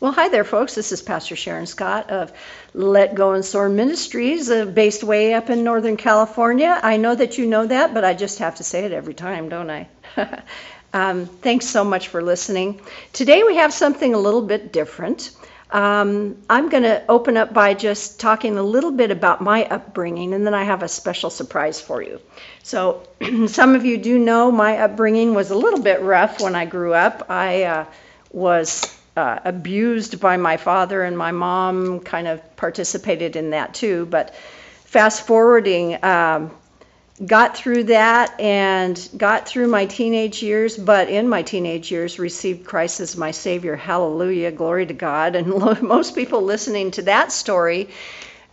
Well, hi there, folks. This is Pastor Sharon Scott of Let Go and Soar Ministries, uh, based way up in Northern California. I know that you know that, but I just have to say it every time, don't I? um, thanks so much for listening. Today we have something a little bit different. Um, I'm going to open up by just talking a little bit about my upbringing, and then I have a special surprise for you. So, some of you do know my upbringing was a little bit rough when I grew up. I uh, was uh, abused by my father, and my mom kind of participated in that too. But fast forwarding, um, got through that and got through my teenage years, but in my teenage years received Christ as my Savior. Hallelujah, glory to God. And most people listening to that story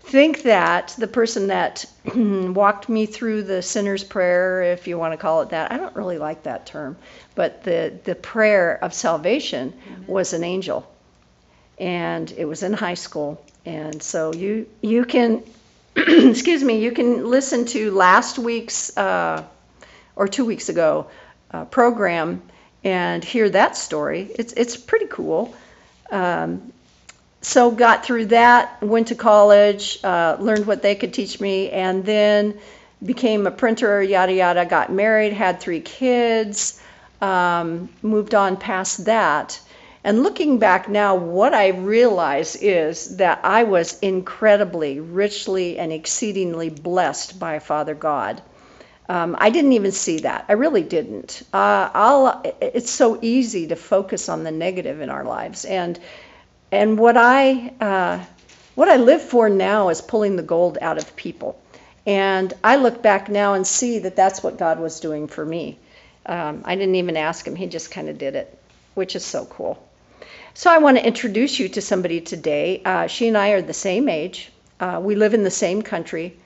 think that the person that walked me through the sinner's prayer, if you want to call it that, I don't really like that term, but the, the prayer of salvation mm-hmm. was an angel. And it was in high school. And so you you can excuse me, you can listen to last week's uh, or two weeks ago uh, program and hear that story. It's it's pretty cool. Um, so got through that, went to college, uh, learned what they could teach me, and then became a printer, yada yada. Got married, had three kids, um, moved on past that. And looking back now, what I realize is that I was incredibly, richly, and exceedingly blessed by Father God. Um, I didn't even see that. I really didn't. Uh, it's so easy to focus on the negative in our lives, and and what I uh, what I live for now is pulling the gold out of people. And I look back now and see that that's what God was doing for me. Um, I didn't even ask him; he just kind of did it, which is so cool. So I want to introduce you to somebody today. Uh, she and I are the same age. Uh, we live in the same country,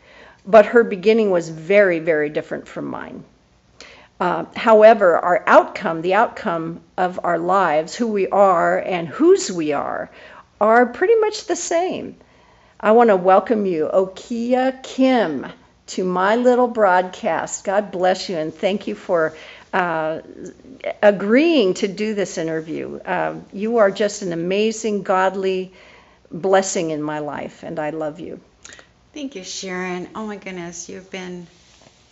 but her beginning was very, very different from mine. Uh, however, our outcome, the outcome of our lives, who we are and whose we are, are pretty much the same. I want to welcome you, Okia Kim, to my little broadcast. God bless you and thank you for uh, agreeing to do this interview. Uh, you are just an amazing, godly blessing in my life, and I love you. Thank you, Sharon. Oh my goodness, you've been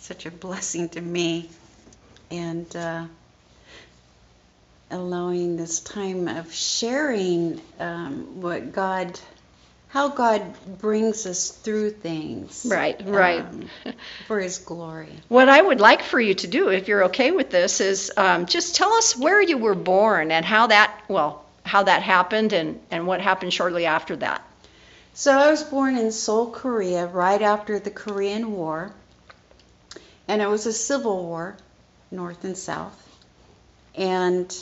such a blessing to me and uh, allowing this time of sharing um, what God, how God brings us through things. Right, right. Um, for His glory. What I would like for you to do, if you're okay with this, is um, just tell us where you were born and how that, well, how that happened and, and what happened shortly after that. So I was born in Seoul, Korea, right after the Korean War, and it was a civil war north and south. And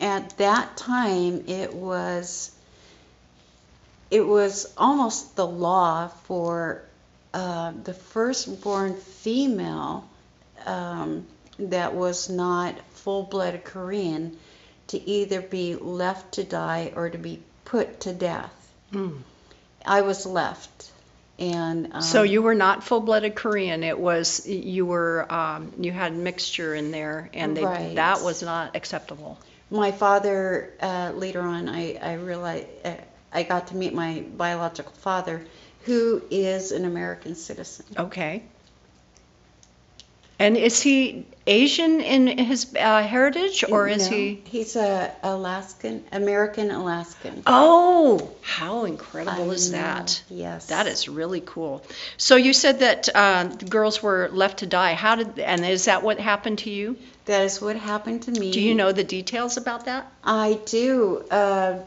at that time, it was it was almost the law for uh, the firstborn female um, that was not full-blooded Korean to either be left to die or to be put to death. Mm. I was left and um, so you were not full-blooded Korean. It was you were um, you had mixture in there, and they, right. that was not acceptable. My father uh, later on, I I realized uh, I got to meet my biological father, who is an American citizen. Okay. And is he Asian in his uh, heritage, or is no, he? He's a Alaskan, American Alaskan. Oh, how incredible I is know. that? Yes, that is really cool. So you said that uh, the girls were left to die. How did? And is that what happened to you? That is what happened to me. Do you know the details about that? I do. Uh,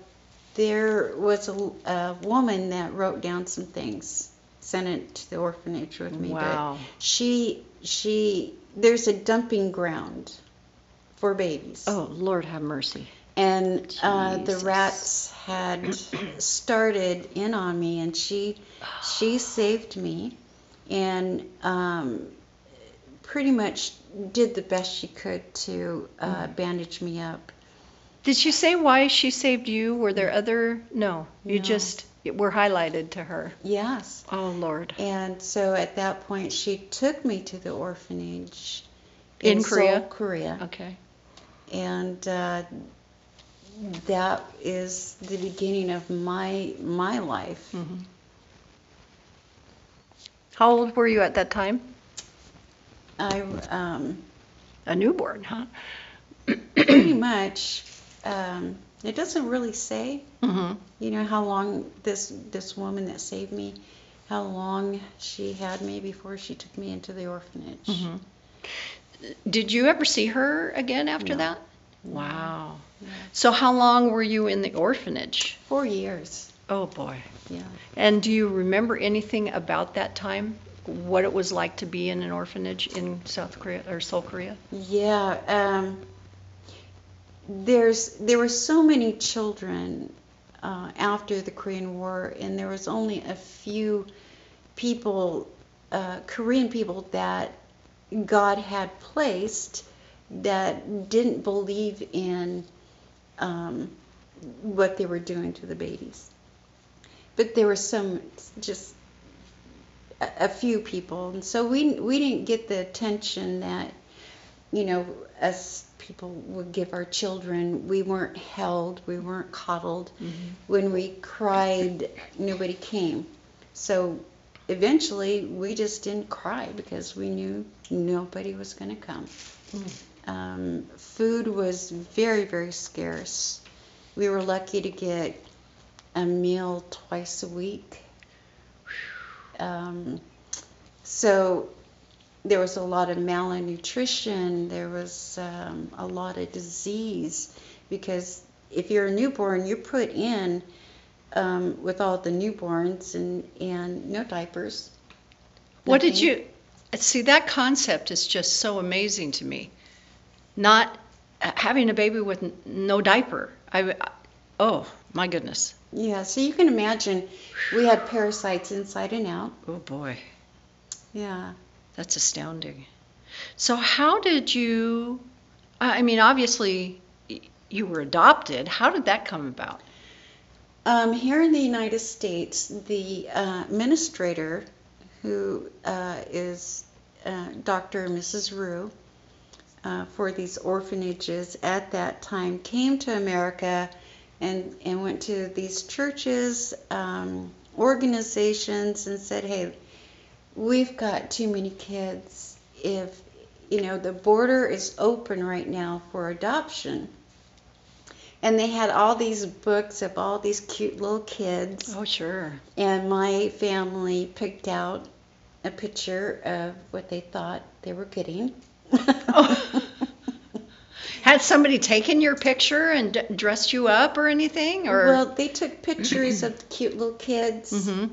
there was a, a woman that wrote down some things sent it to the orphanage with me. Wow. But she she there's a dumping ground for babies. Oh Lord, have mercy. And uh, the rats had started in on me, and she she saved me, and um, pretty much did the best she could to uh, mm. bandage me up. Did she say why she saved you? Were there other? No, you no. just were highlighted to her. Yes. Oh, Lord. And so at that point, she took me to the orphanage in, in Korea. Seoul, Korea. Okay. And uh, that is the beginning of my my life. Mhm. How old were you at that time? I um, A newborn, huh? pretty much. Um, it doesn't really say, Mm-hmm. you know, how long this this woman that saved me, how long she had me before she took me into the orphanage. Mhm. Did you ever see her again after No. that? Wow. So how long were you in the orphanage? Four years. Oh boy. Yeah. And do you remember anything about that time? What it was like to be in an orphanage in South Korea or Seoul, Korea? Yeah, um, there's there were so many children uh, after the Korean War, and there was only a few people, uh, Korean people that God had placed that didn't believe in um, what they were doing to the babies. But there were some just a, a few people, and so we we didn't get the attention that you know us people would give our children. We weren't held, we weren't coddled. When we cried, nobody came. So eventually, we just didn't cry because we knew nobody was going to come. Um, food was very very scarce. We were lucky to get a meal twice a week. Um, so there was a lot of malnutrition. There was um, a lot of disease because if you're a newborn, you're put in um, with all the newborns and, and no diapers. What did you see? That concept is just so amazing to me. Not having a baby with no diaper. I, oh my goodness. Yeah, so you can imagine we had parasites inside and out. Oh boy, Yeah. That's astounding. So how did you? I mean, obviously you were adopted. How did that come about? Um, here in the United States, the uh, administrator, who uh, is uh, Dr. and Mrs. Rue, uh, for these orphanages at that time, came to America and, and went to these churches, um, organizations, and said, hey, we've got too many kids. If, you know, the border is open right now for adoption and they had all these books of all these cute little kids Oh sure. and my family picked out a picture of what they thought they were getting Oh. Had somebody taken your picture and d- dressed you up or anything? Or well they took pictures of the cute little kids Mhm.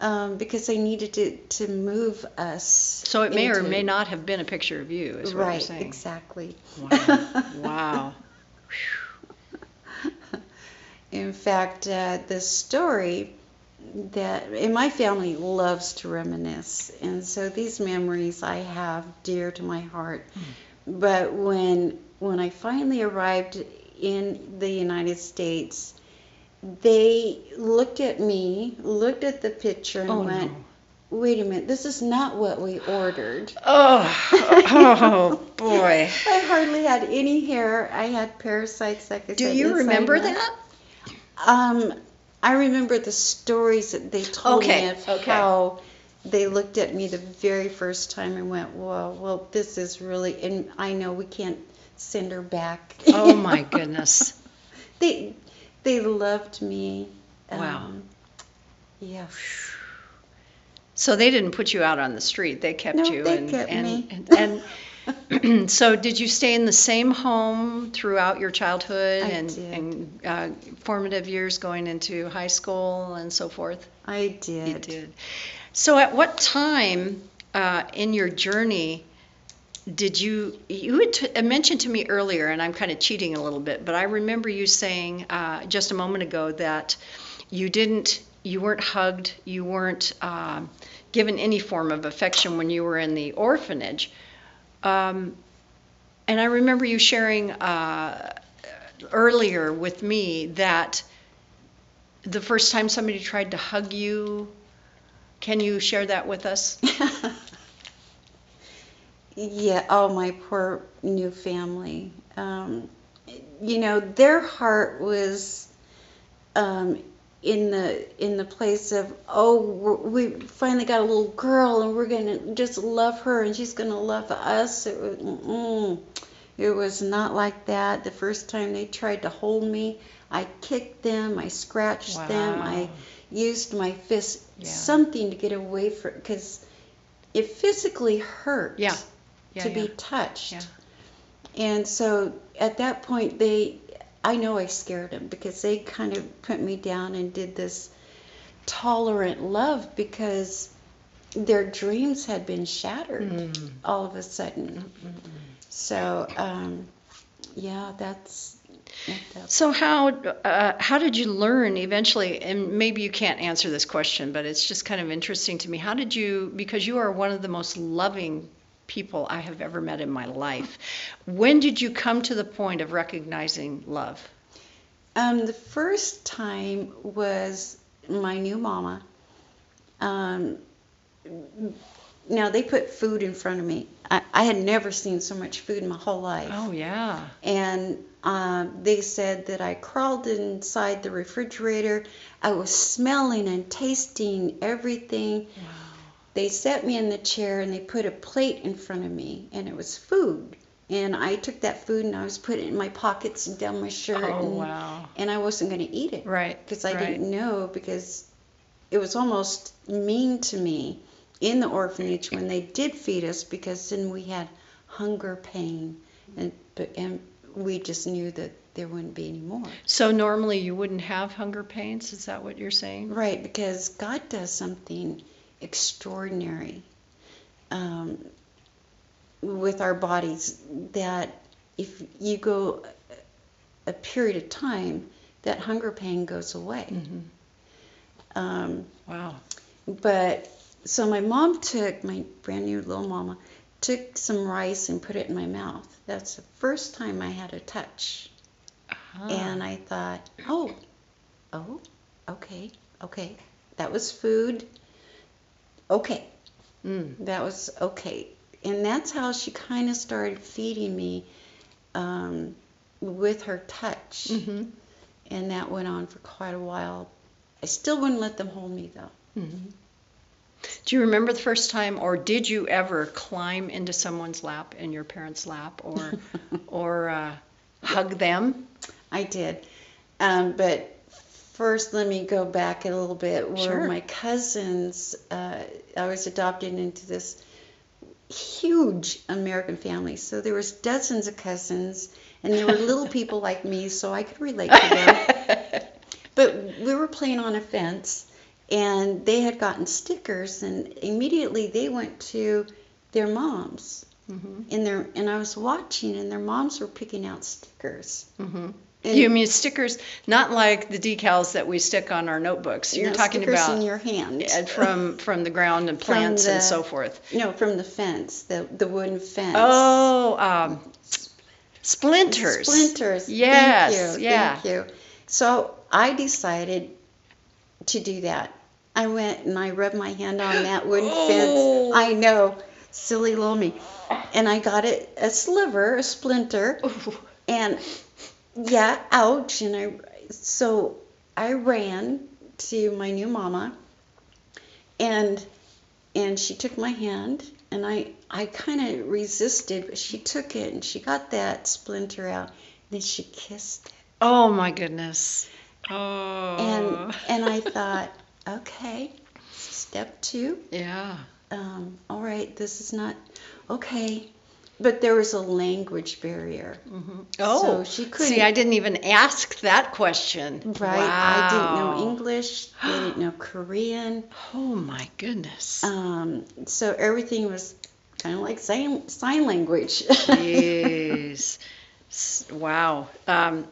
Um, because they needed to, to move us so it may or may not have been a picture of you. Is what you're right saying. exactly Wow. wow. In fact, uh, the story that and my family loves to reminisce, and so these memories I have dear to my heart. But when when I finally arrived in the United States, they looked at me, looked at the picture, and Oh went, no. "Wait a minute, this is not what we ordered." Oh, oh boy. I hardly had any hair. I had parasites, like I Do you remember that? Um, I remember the stories that they told Okay, me of okay. how they looked at me the very first time and went, "Well, well, this is really." And I know we can't send her back. Oh my goodness. they they loved me. Wow. Um, yes. So they didn't put you out on the street. They kept No, you. they and, kept and, me. And, and so did you stay in the same home throughout your childhood I and, did. and uh, formative years going into high school and so forth? I did. You did. So at what time uh, in your journey did you, you had t- mentioned to me earlier, and I'm kind of cheating a little bit, but I remember you saying uh, just a moment ago that you didn't, you weren't hugged, you weren't um, given any form of affection when you were in the orphanage. Um, and I remember you sharing uh, earlier with me that the first time somebody tried to hug you, can you share that with us? Yeah, oh, my poor new family. Um, you know, their heart was um, in the in the place of oh we finally got a little girl and we're gonna just love her and she's gonna love us. It was, mm, it was not like that. The first time they tried to hold me, I kicked them, I scratched them, I used my fist, Yeah. something to get away from because it physically hurt Yeah. Yeah, to yeah. be touched. Yeah. And so at that point, they, I know I scared them because they kind of put me down and did this tolerant love because their dreams had been shattered Mm. all of a sudden. So, um, yeah, that's. that's So how uh, how did you learn eventually? And maybe you can't answer this question, but it's just kind of interesting to me. How did you? Because you are one of the most loving people I have ever met in my life. When did you come to the point of recognizing love? Um, the first time was my new mama. Um, now they put food in front of me. I, I had never seen so much food in my whole life. Oh yeah. And um, they said that I crawled inside the refrigerator. I was smelling and tasting everything. They set me in the chair and they put a plate in front of me, and it was food. And I took that food and I was putting it in my pockets and down my shirt. Oh and, wow. and I wasn't going to eat it Right. because I right. didn't know because it was almost mean to me in the orphanage when they did feed us because then we had hunger pain and but and we just knew that there wouldn't be any more So normally you wouldn't have hunger pains. Is that what you're saying? right because God does something extraordinary um, with our bodies that if you go a period of time that hunger pain goes away hmm um, Wow. But so my mom took my brand new little mama took some rice and put it in my mouth. That's the first time I had a touch. Ah. And I thought, "Oh. Oh, okay. Okay. That was food. Okay. Mm. That was okay." And that's how she kind of started feeding me um, with her touch. hmm And that went on for quite a while. I still wouldn't let them hold me though. hmm Do you remember the first time, or did you ever climb into someone's lap, in your parents' lap, or or uh, hug them? I did. Um, but first, let me go back a little bit. Where Sure. my cousins, uh, I was adopted into this huge American family. So there was dozens of cousins, and they were little people like me, so I could relate to them. But we were playing on a fence, and they had gotten stickers, and immediately they went to their moms. hmm And their and I was watching, and their moms were picking out stickers. hmm And- You mean stickers, not like the decals that we stick on our notebooks. You're No, talking stickers about in your hand. uh, from from the ground and plants and so forth. No, from the fence, the the wooden fence. Oh, um, splinters. Splinters. Yes, Thank you. yeah. Thank you. So I decided to do that. I went and I rubbed my hand on that wooden Oh. fence. I know, silly little me. And I got it a sliver, a splinter, Ooh. and yeah, ouch. And I so I ran to my new mama, and and she took my hand, and I I kind of resisted, but she took it and she got that splinter out. Then she kissed it, Oh my goodness. Oh. and and I thought, okay, step two. yeah. Um, all right, this is not okay, but there was a language barrier. hmm So Oh, she couldn't. see, I didn't even ask that question. Right. I didn't know English. I didn't know Korean. Oh my goodness. Um, so everything was kind of like sign, sign language. Jeez. Wow. Um,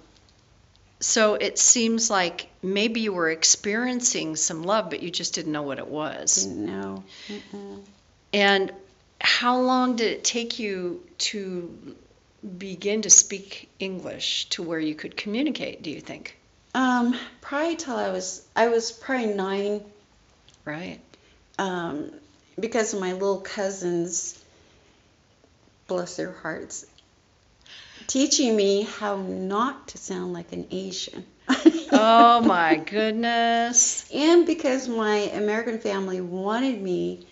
so it seems like maybe you were experiencing some love, but you just didn't know what it was. didn't know. Mm-mm. And how long did it take you to begin to speak English to where you could communicate, do you think? Um, probably till I was I was probably nine. Right. Um, because of my little cousins. Bless their hearts. teaching me how not to sound like an Asian. oh my goodness. and because my American family wanted me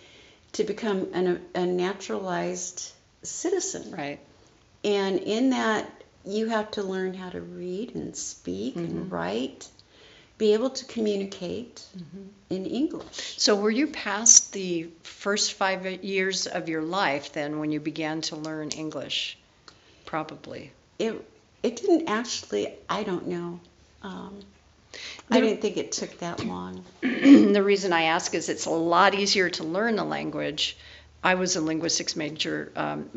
to become an, a naturalized citizen. Right. And in that, you have to learn how to read and speak and write, be able to communicate in English. So were you past the first five years of your life then when you began to learn English? Probably. It it didn't actually. I don't know. Um, I didn't think it took that long. the reason I ask is it's a lot easier to learn a language. I was a linguistics major. Um,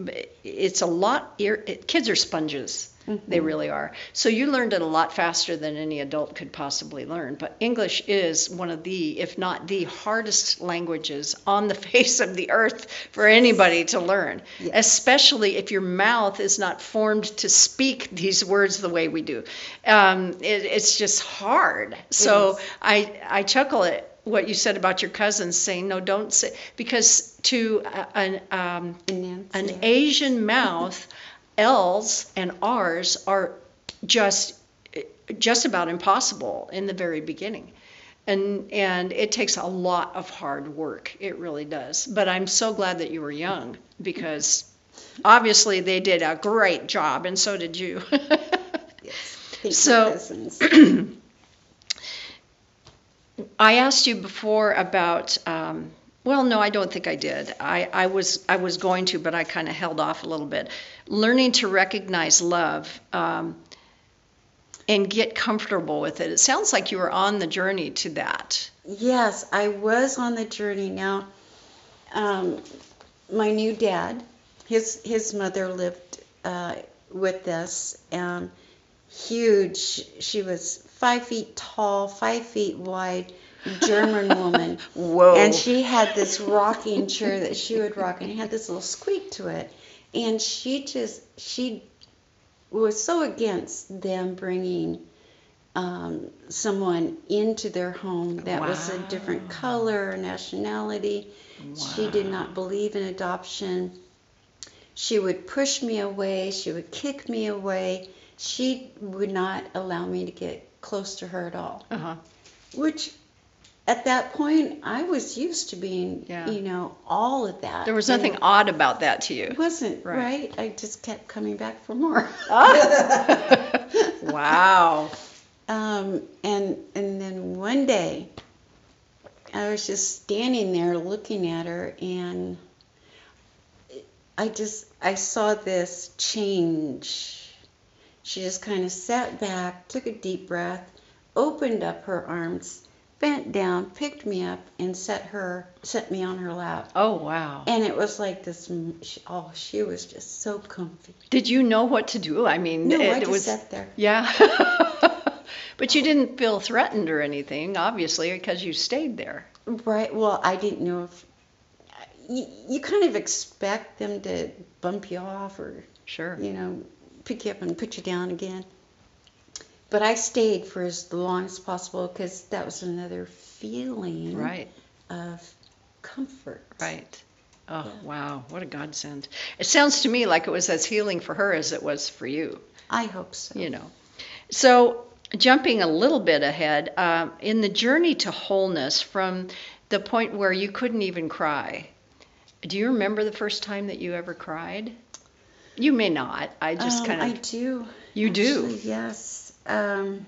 it's a lot. It, kids are sponges. They really are. So you learned it a lot faster than any adult could possibly learn. But English is one of the, if not the hardest languages on the face of the earth for anybody to learn, Yes. especially if your mouth is not formed to speak these words the way we do. Um, it, it's just hard. So. I, I chuckle at what you said about your cousins saying, no, don't say, because to an, um, an Asian mouth, L's and R's are just just about impossible in the very beginning. And and it takes a lot of hard work. It really does. But I'm so glad that you were young because obviously they did a great job and so did you. Yes. Thank So-. I asked you before about. Um, well, no, I don't think I did. I, I was I was going to, but I kind of held off a little bit. Learning to recognize love um, and get comfortable with it. It sounds like you were on the journey to that. Yes, I was on the journey. Now, um, my new dad, his his mother lived uh, with us. Um, huge. She was five feet tall, five feet wide, German woman. Whoa! And she had this rocking chair that she would rock, and it had this little squeak to it. And she just she was so against them bringing um, someone into their home that was a different Wow. color, nationality. She did not believe in adoption. She would push me away. She would kick me away. She would not allow me to get close to her at all. uh-huh. Which, at that point, I was used to being, Yeah. you know, all of that. There was And nothing odd about that to you. It wasn't Right. right. I just kept coming back for more. wow. Um, and and then one day, I was just standing there looking at her, and I just I saw this change. She just kind of sat back, took a deep breath, opened up her arms, bent down, picked me up, and set her set me on her lap. Oh wow. And it was like this. Oh, she was just so comfy. Did you know what to do? I mean, No, it, I just was sat there. yeah. but you didn't feel threatened or anything, obviously, because you stayed there. Right. Well, I didn't know if you, you kind of expect them to bump you off or Sure. you know pick you up and put you down again. But I stayed for as long as possible because that was another feeling Right. of comfort. Right. Oh, Yeah. wow. What a godsend. It sounds to me like it was as healing for her as it was for you, I hope so. you know. So, jumping a little bit ahead, um, in the journey to wholeness from the point where you couldn't even cry, do you remember the first time that you ever cried? You may not. I just Um, kind of. I do. You do? Yes. Um,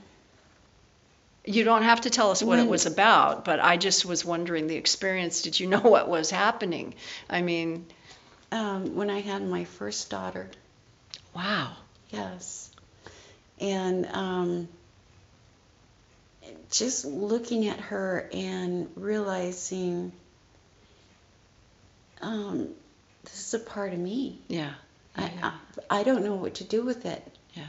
You don't have to tell us what it was about, but I just was wondering the experience. Did you know what was happening? I mean, um, when I had my first daughter. wow. Yes. And um, just looking at her and realizing um, this is a part of me. Yeah. I, I don't know what to do with it. Yeah.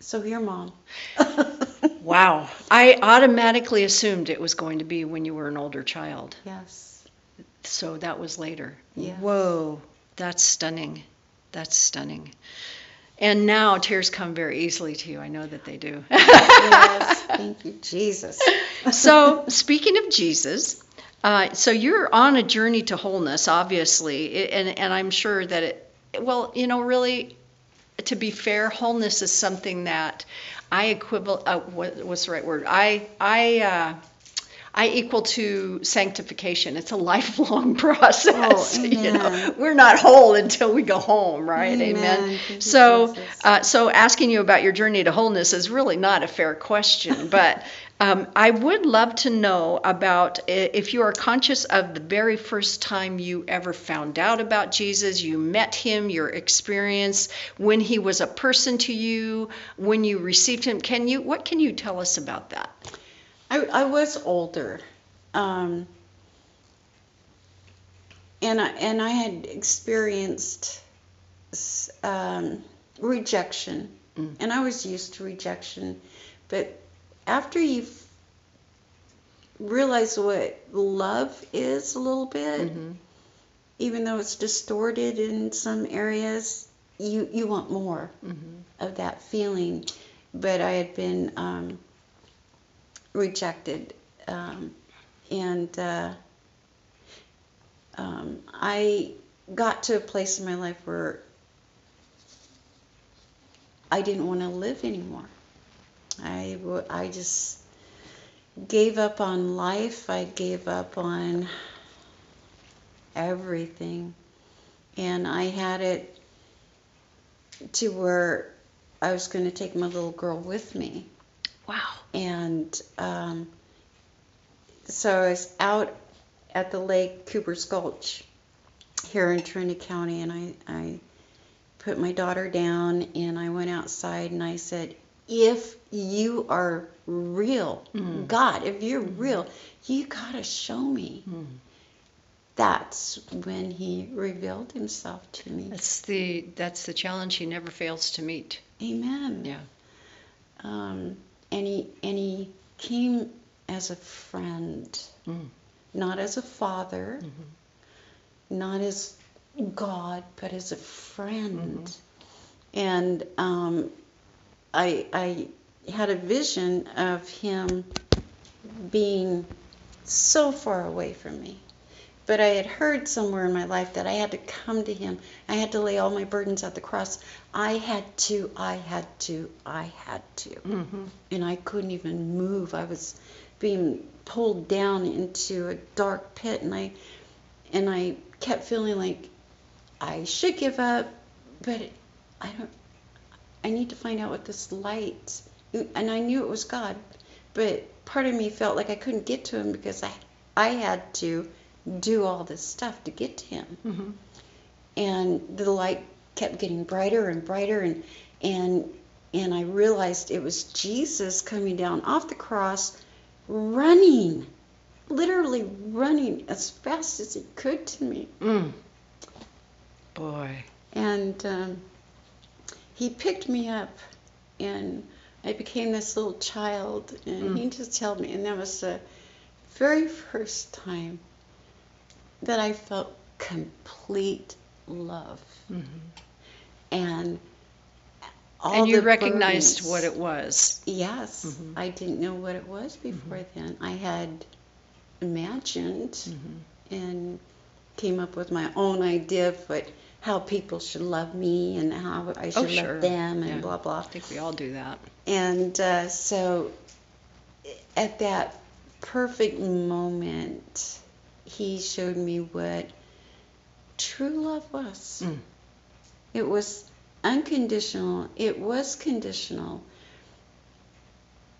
So here, mom. Wow. I automatically assumed it was going to be when you were an older child. yes. So that was later. Yes. Whoa. That's stunning. That's stunning. And now tears come very easily to you. I know that they do. yes. Thank you, Jesus. so, speaking of Jesus, uh, so you're on a journey to wholeness, obviously, and, and I'm sure that it, well, you know, really, to be fair, wholeness is something that I equivalent. Uh, what, what's the right word? I I. Uh, I equal to sanctification. It's a lifelong process. Oh, you know, we're not whole until we go home, right? Amen. You, So, uh, so asking you about your journey to wholeness is really not a fair question, but um, I would love to know about if you are conscious of the very first time you ever found out about Jesus, you met him, your experience, when he was a person to you, when you received him. Can you? What can you tell us about that? I, I was older, um, and I and I had experienced um, rejection, Mm. and I was used to rejection. But after you f- realize what love is a little bit, Mhm. even though it's distorted in some areas, you you want more Mhm. of that feeling. But I had been um, rejected, um, and uh, um, I got to a place in my life where I didn't want to live anymore. I, w- I just gave up on life. I gave up on everything. And I had it to where I was going to take my little girl with me. Wow. And um, so I was out at the lake Cooper's Gulch here in Trinity County, and I, I put my daughter down and I went outside and I said, If you are real, Mm. God, if you're real, you got to show me. Mm. That's when he revealed himself to me. That's the that's the challenge he never fails to meet. Amen. Yeah. um, and he and he came as a friend, Mm. not as a father, Mhm. not as God, but as a friend. And um, I I had a vision of him being so far away from me. But I had heard somewhere in my life that I had to come to him. I had to lay all my burdens at the cross. I had to, I had to, I had to Mhm. and I couldn't even move. I was being pulled down into a dark pit, and I and I kept feeling like I should give up, but I don't. I need to find out what this light, and I knew it was God, but part of me felt like I couldn't get to Him because I I had to do all this stuff to get to Him Mhm. and the light kept getting brighter and brighter and and and I realized it was Jesus coming down off the cross running literally running as fast as he could to me Mm. Boy. and um, he picked me up and I became this little child and he just held me and that was the very first time that I felt complete love Mhm. and all and you recognized burdens- what it was. yes Mhm. I didn't know what it was before then I had imagined Mhm. and came up with my own idea of what how people should love me and how I should Oh, sure. love them and Yeah. blah blah I think we all do that. and uh, so at that perfect moment he showed me what true love was Mm. it was unconditional it was conditional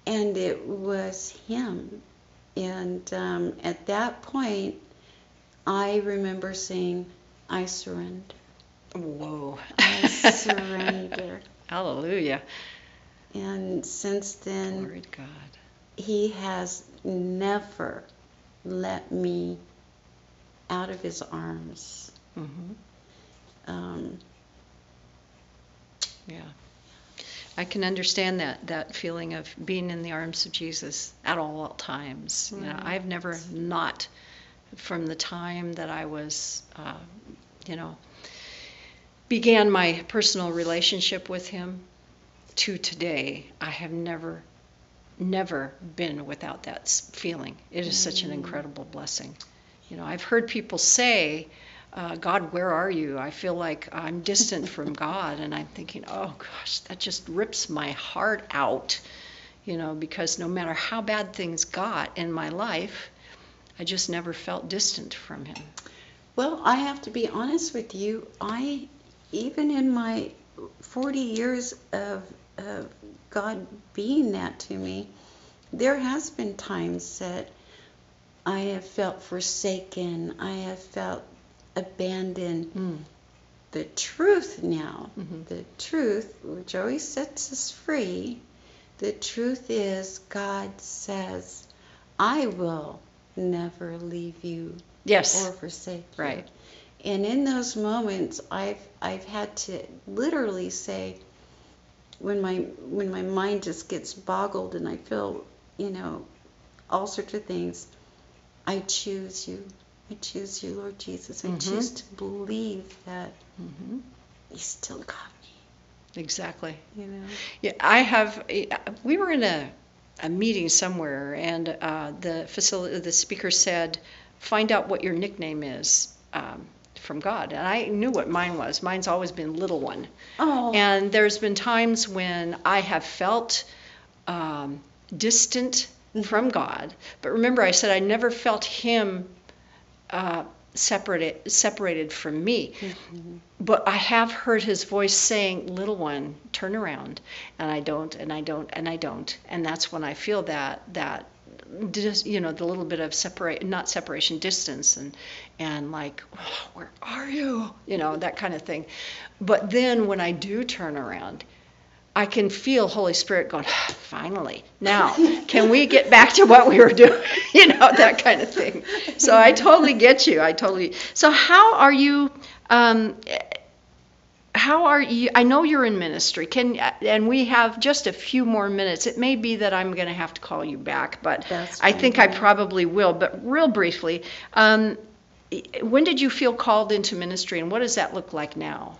and it was him and um, at that point i remember saying i surrender Whoa. i surrender Hallelujah. and since then to God. he has never let me out of his arms. Mm-hmm. Um, Yeah. I can understand that that feeling of being in the arms of Jesus at all times. You know, I've never not from the time that I was, uh, you know, began my personal relationship with Him to today. I have never, never been without that feeling. It is such an incredible blessing. You know, I've heard people say uh, God, where are you? I feel like I'm distant from God. And I'm thinking, oh gosh, that just rips my heart out, you know, because no matter how bad things got in my life, I just never felt distant from Him. Well, I have to be honest with you. I, even in my 40 years of, of God being that to me, there has been times that I have felt forsaken. I have felt abandoned. Mm. The truth now, Mhm. the truth, which always sets us free, the truth is God says, I will never leave you Yes. or forsake you. Right. And in those moments, I've I've had to literally say, when my when my mind just gets boggled and I feel, you know, all sorts of things, I choose you. I choose you, Lord Jesus. I Mhm. choose to believe that hmm you still got me. Exactly. You know. Yeah, I have. We were in a, a meeting somewhere, and uh, the facility, the speaker said, "Find out what your nickname is um, from God." And I knew what mine was. Mine's always been Little One. Oh. And there's been times when I have felt um, distant from God. But remember, I said I never felt Him uh, separated separated from me. But I have heard His voice saying, "Little one, turn around," and I don't, and I don't, and I don't, and that's when I feel that that dis, you know the little bit of separate not separation distance and and like oh, where are you? You know that kind of thing. But then when i do turn around i can feel holy spirit going finally. Now can we get back to what we were doing? You know that kind of thing. So i totally get you. I totally so how are you um, how are you i know you're in ministry can and we have just a few more minutes it may be that i'm going to have to call you back but That's i think i probably will but real briefly um, when did you feel called into ministry and what does that look like now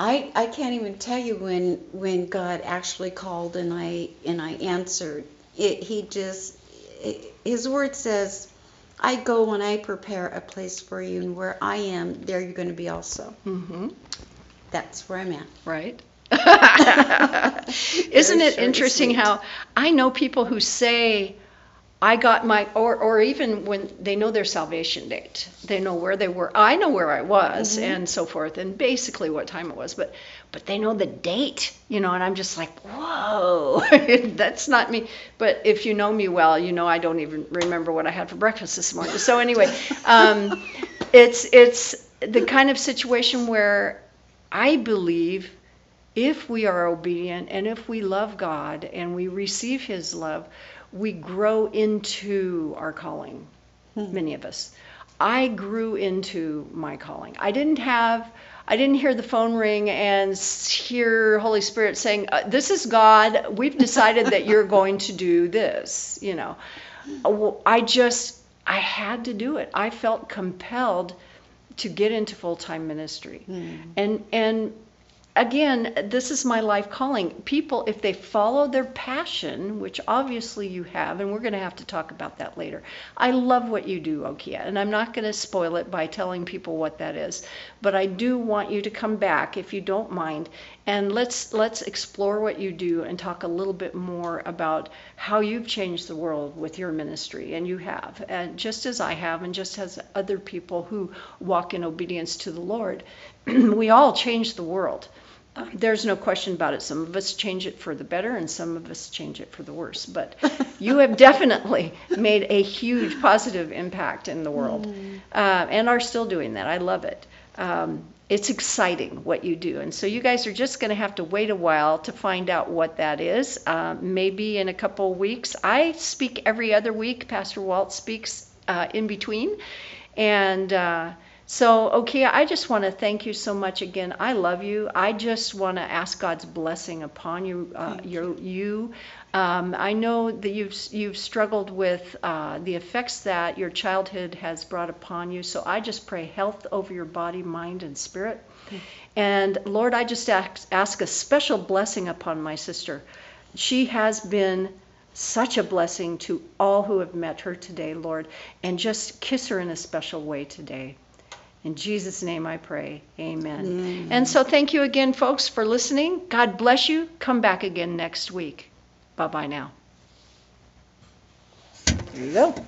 I, I can't even tell you when when God actually called and I and I answered. It, he just it, his word says, "I go when I prepare a place for you, and where I am, there you're going to be also." mm-hmm. That's where I'm at. right isn't Very it short and interesting sweet. how i know people who say I got my, or, or even when they know their salvation date, they know where they were. I know where I was Mhm. and so forth, and basically what time it was, but, but they know the date, you know, and I'm just like, whoa, that's not me. But if you know me well, you know I don't even remember what I had for breakfast this morning. So anyway, um, it's it's the kind of situation where I believe if we are obedient and if we love God and we receive His love, we grow into our calling, Hmm. many of us. I grew into my calling. I didn't have, I didn't hear the phone ring and hear Holy Spirit saying, uh, This is God. We've decided that you're going to do this. You know, I just, I had to do it. I felt compelled to get into full time ministry. Hmm. And, and, again, this is my life calling. People, if they follow their passion, which obviously you have, and we're going to have to talk about that later. I love what you do, Okia, and I'm not going to spoil it by telling people what that is. But I do want you to come back, if you don't mind, and let's let's explore what you do and talk a little bit more about how you've changed the world with your ministry, and you have, and just as I have, and just as other people who walk in obedience to the Lord. we all change the world. There's no question about it. Some of us change it for the better, and some of us change it for the worse. But you have definitely made a huge positive impact in the world, uh, and are still doing that. I love it. Um, it's exciting what you do, and so you guys are just going to have to wait a while to find out what that is. Uh, maybe in a couple weeks. I speak every other week. Pastor Walt speaks uh, in between, and. Uh, so, okay, I just want to thank you so much again. I love you. I just want to ask God's blessing upon you. Uh, your you. Um, I know that you've you've struggled with uh, the effects that your childhood has brought upon you. So I just pray health over your body, mind, and spirit. And Lord, I just ask, ask a special blessing upon my sister. She has been such a blessing to all who have met her today, Lord, and just kiss her in a special way today. In Jesus' name I pray. Amen. Mm. And so thank you again, folks, for listening. God bless you. Come back again next week. Bye bye now. There you go.